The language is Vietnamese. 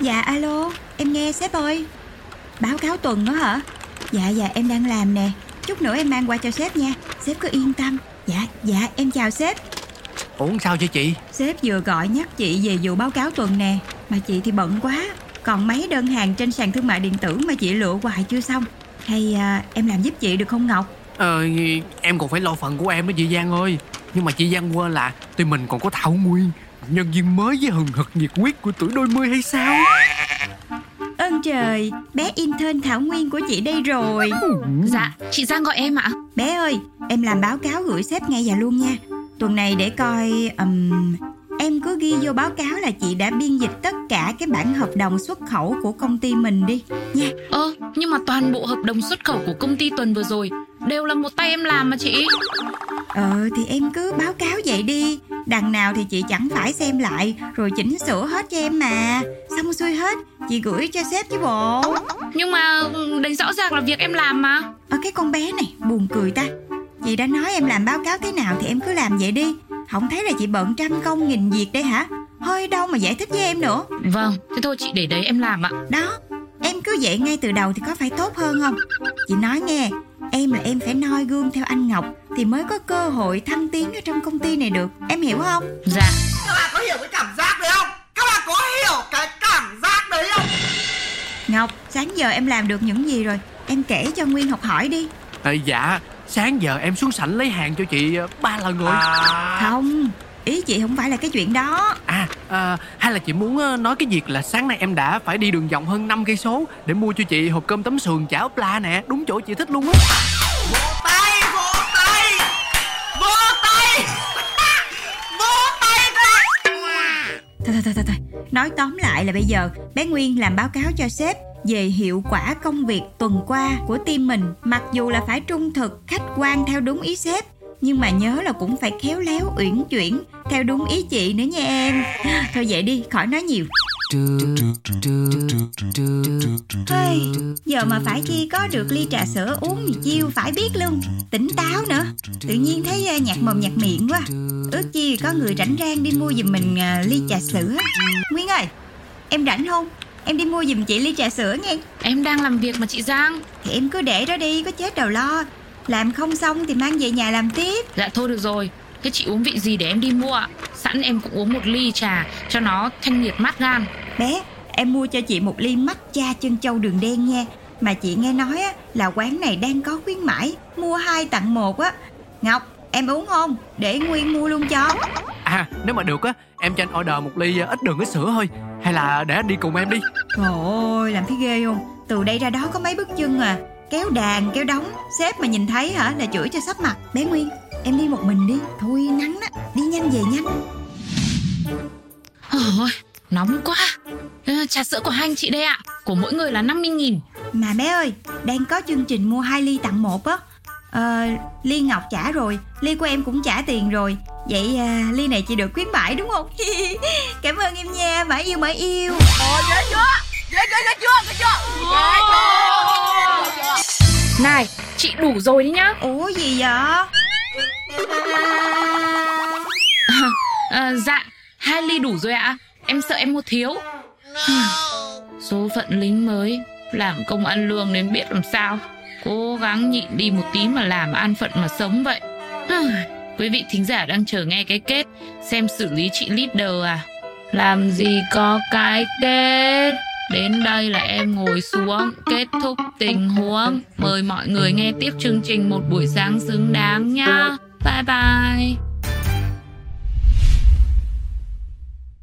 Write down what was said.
Dạ alo, em nghe sếp ơi. Báo cáo tuần đó hả? Dạ dạ em đang làm nè. Chút nữa em mang qua cho sếp nha. Sếp cứ yên tâm. Dạ dạ em chào sếp. Ủa sao cho chị? Sếp vừa gọi nhắc chị về vụ báo cáo tuần nè. Mà chị thì bận quá. Còn mấy đơn hàng trên sàn thương mại điện tử mà chị lựa hoài chưa xong. Hay à, em làm giúp chị được không Ngọc? Ờ, em còn phải lo phần của em đó chị Giang ơi Nhưng mà chị Giang quên là Tụi mình còn có Thảo Nguyên Nhân viên mới với hừng hực nhiệt huyết của tuổi đôi mươi hay sao? Ơn trời, bé intern Thảo Nguyên của chị đây rồi. Dạ, chị Giang gọi em ạ. Bé ơi, em làm báo cáo gửi sếp ngay giờ luôn nha. Tuần này để coi um, Em cứ ghi vô báo cáo là chị đã biên dịch tất cả cái bản hợp đồng xuất khẩu của công ty mình đi nha. Ơ, nhưng mà toàn bộ hợp đồng xuất khẩu của công ty tuần vừa rồi Đều là một tay em làm mà chị Ờ thì em cứ báo cáo vậy đi. Đằng nào thì chị chẳng phải xem lại Rồi chỉnh sửa hết cho em mà. Xong xuôi hết Chị gửi cho sếp chứ bộ. Nhưng mà đấy rõ ràng là việc em làm mà. Ở cái con bé này buồn cười ta. Chị đã nói em làm báo cáo thế nào thì em cứ làm vậy đi. Không thấy là chị bận trăm công nghìn việc đây hả? Hơi đâu mà giải thích với em nữa. Vâng, thế thôi chị để đấy em làm ạ. Đó Em cứ vậy ngay từ đầu thì có phải tốt hơn không? Chị nói nghe Em là em phải noi gương theo anh Ngọc Thì mới có cơ hội thăng tiến ở trong công ty này được. Em hiểu không? Dạ. Các bạn có hiểu cái cảm giác đấy không? Các bạn có hiểu cái cảm giác đấy không? Ngọc sáng giờ em làm được những gì rồi? Em kể cho Nguyên học hỏi đi. À, Dạ. Sáng giờ em xuống sảnh lấy hàng cho chị ờ, ba lần rồi. À, Không Ý chị không phải là cái chuyện đó. À, à hay là chị muốn ờ, nói cái việc là sáng nay em đã phải đi đường vòng hơn 5 cây số để mua cho chị hộp cơm tấm sườn chả ốp la nè, đúng chỗ chị thích luôn á. Thôi thôi thôi thôi, thôi. Nói tóm lại là bây giờ bé Nguyên làm báo cáo cho sếp về hiệu quả công việc tuần qua của team mình. Mặc dù là phải trung thực khách quan theo đúng ý sếp nhưng mà nhớ là cũng phải khéo léo uyển chuyển theo đúng ý chị nữa nha em. Thôi vậy đi khỏi nói nhiều. Hey, giờ mà phải chi có được ly trà sữa uống thì chiêu phải biết luôn. Tỉnh táo nữa. Tự nhiên thấy à, nhạt mồm nhạt miệng quá. Ước chi có người rảnh rang đi mua giùm mình à, ly trà sữa. Nguyên ơi em rảnh không? Em đi mua giùm chị ly trà sữa nghe. Em đang làm việc mà chị Giang. Thì em cứ để đó đi có chết đầu lo. Làm không xong thì mang về nhà làm tiếp. Dạ thôi được rồi Thế chị uống vị gì để em đi mua ạ? Sẵn em cũng uống một ly trà Cho nó thanh nhiệt mát gan. Bé em mua cho chị một ly matcha chân châu đường đen nha. Mà chị nghe nói á, là quán này đang có khuyến mãi mua hai tặng một á. Ngọc em uống không? Để nguyên mua luôn cho. À, nếu mà được á, em cho anh order một ly ờ, ít đường ít sữa thôi. Hay là để anh đi cùng em đi. trời ơi làm thấy ghê không? Từ đây ra đó có mấy bước chân à. Kéo đàn kéo đóng sếp mà nhìn thấy hả là chửi cho sắp mặt. Bé nguyên em đi một mình đi thôi nắng á đi nhanh về nhanh. Ôi, nóng quá. Trà sữa của hai anh chị đây ạ. Của mỗi người là 50 nghìn. Mà bé ơi, đang có chương trình mua 2 ly tặng một á. Ờ, ly Ngọc trả rồi, ly của em cũng trả tiền rồi. Vậy à, ly này chị được khuyến mãi đúng không? Cảm ơn em nha, mãi yêu mãi yêu. Ồ, ghê chưa? Ghê, ghê, ghê chưa? Ghê chưa? Này, chị đủ rồi đi nhá. Ủa gì vậy? à, Dạ, hai ly đủ rồi ạ. Em sợ em mua thiếu. Số phận lính mới Làm công ăn lương nên biết làm sao. Cố gắng nhịn đi một tí mà làm an phận mà sống vậy. Quý vị thính giả đang chờ nghe cái kết Xem xử lý chị leader à. Làm gì có cái kết? Đến đây là em ngồi xuống Kết thúc tình huống. Mời mọi người nghe tiếp chương trình Một buổi sáng xứng đáng nhá 拜拜。